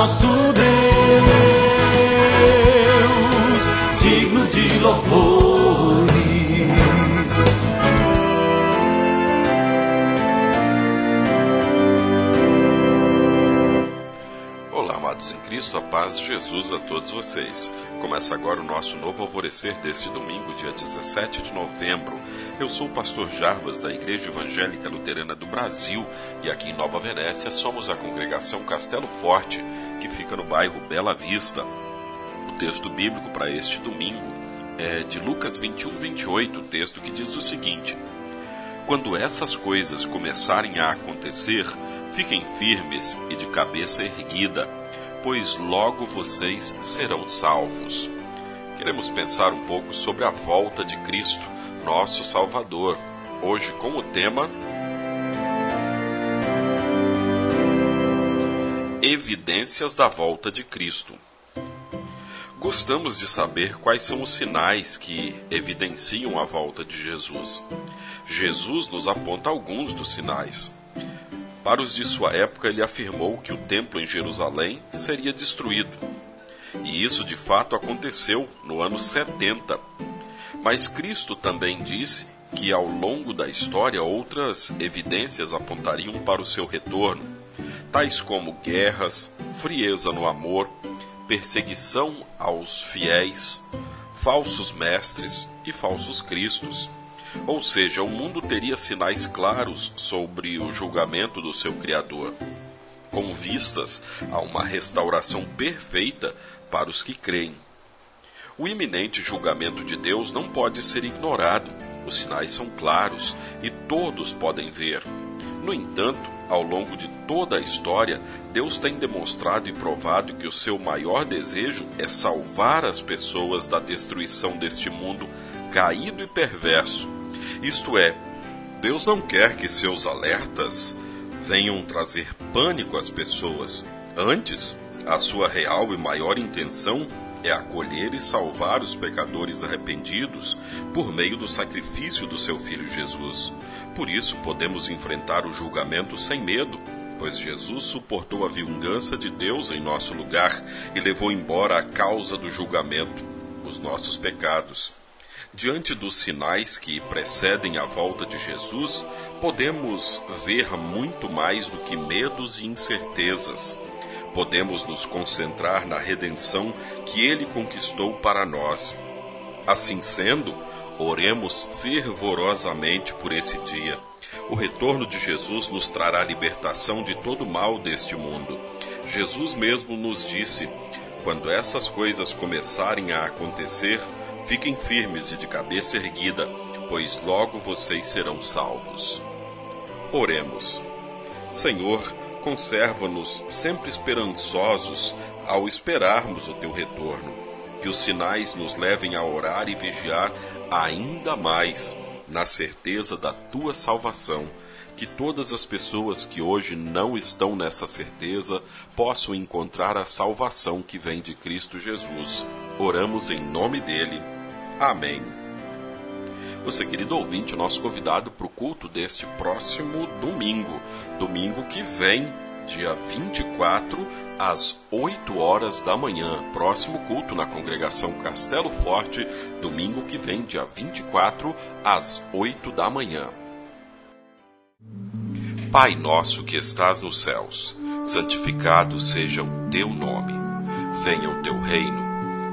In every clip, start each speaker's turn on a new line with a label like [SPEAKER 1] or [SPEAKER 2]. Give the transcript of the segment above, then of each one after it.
[SPEAKER 1] nosso Deus, digno de louvores.
[SPEAKER 2] Em Cristo, a paz de Jesus a todos vocês. Começa agora o nosso novo alvorecer deste domingo, dia 17 de novembro. Eu sou o pastor Jarbas da Igreja Evangélica Luterana do Brasil e aqui em Nova Venécia somos a congregação Castelo Forte, que fica no bairro Bela Vista. O texto bíblico para este domingo é de Lucas 21, 28, texto que diz o seguinte: Quando essas coisas começarem a acontecer, fiquem firmes e de cabeça erguida, pois logo vocês serão salvos. Queremos pensar um pouco sobre a volta de Cristo, nosso Salvador, hoje com o tema Evidências da volta de Cristo. Gostamos de saber quais são os sinais que evidenciam a volta de Jesus. Jesus nos aponta alguns dos sinais. Para os de sua época, ele afirmou que o templo em Jerusalém seria destruído. E isso de fato aconteceu no ano 70. Mas Cristo também disse que ao longo da história outras evidências apontariam para o seu retorno, tais como guerras, frieza no amor, perseguição aos fiéis, falsos mestres e falsos cristos. Ou seja, o mundo teria sinais claros sobre o julgamento do seu Criador, com vistas a uma restauração perfeita para os que creem. O iminente julgamento de Deus não pode ser ignorado. Os sinais são claros e todos podem ver. No entanto, ao longo de toda a história, Deus tem demonstrado e provado que o seu maior desejo é salvar as pessoas da destruição deste mundo caído e perverso isto é, Deus não quer que seus alertas venham trazer pânico às pessoas. Antes, a sua real e maior intenção é acolher e salvar os pecadores arrependidos por meio do sacrifício do seu Filho Jesus. Por isso, podemos enfrentar o julgamento sem medo, pois Jesus suportou a vingança de Deus em nosso lugar e levou embora a causa do julgamento, os nossos pecados. Diante dos sinais que precedem a volta de Jesus, podemos ver muito mais do que medos e incertezas. Podemos nos concentrar na redenção que ele conquistou para nós. Assim sendo, oremos fervorosamente por esse dia. O retorno de Jesus nos trará libertação de todo mal deste mundo. Jesus mesmo nos disse: quando essas coisas começarem a acontecer, Fiquem firmes e de cabeça erguida, pois logo vocês serão salvos. Oremos. Senhor, conserva-nos sempre esperançosos ao esperarmos o teu retorno. Que os sinais nos levem a orar e vigiar ainda mais, na certeza da tua salvação. Que todas as pessoas que hoje não estão nessa certeza possam encontrar a salvação que vem de Cristo Jesus. Oramos em nome dele. Amém. Você, querido ouvinte, nosso convidado para o culto deste próximo domingo, domingo que vem, dia 24, às 8 horas da manhã. Próximo culto na congregação Castelo Forte, domingo que vem, dia 24, às 8 da manhã. Pai nosso que estás nos céus, santificado seja o teu nome. Venha o teu reino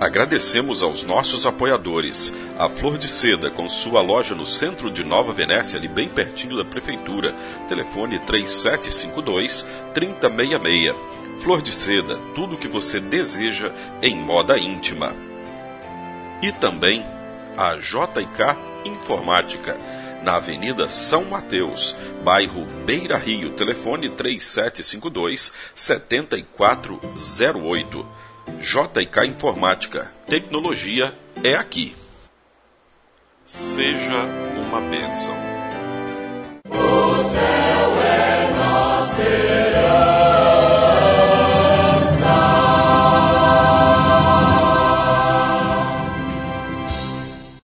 [SPEAKER 2] Agradecemos aos nossos apoiadores. A Flor de Seda, com sua loja no centro de Nova Venécia, ali bem pertinho da prefeitura. Telefone 3752 3066. Flor de Seda, tudo o que você deseja em moda íntima. E também a JK Informática, na Avenida São Mateus, bairro Beira Rio, telefone 3752 7408. JK Informática. Tecnologia é aqui. Seja uma bênção.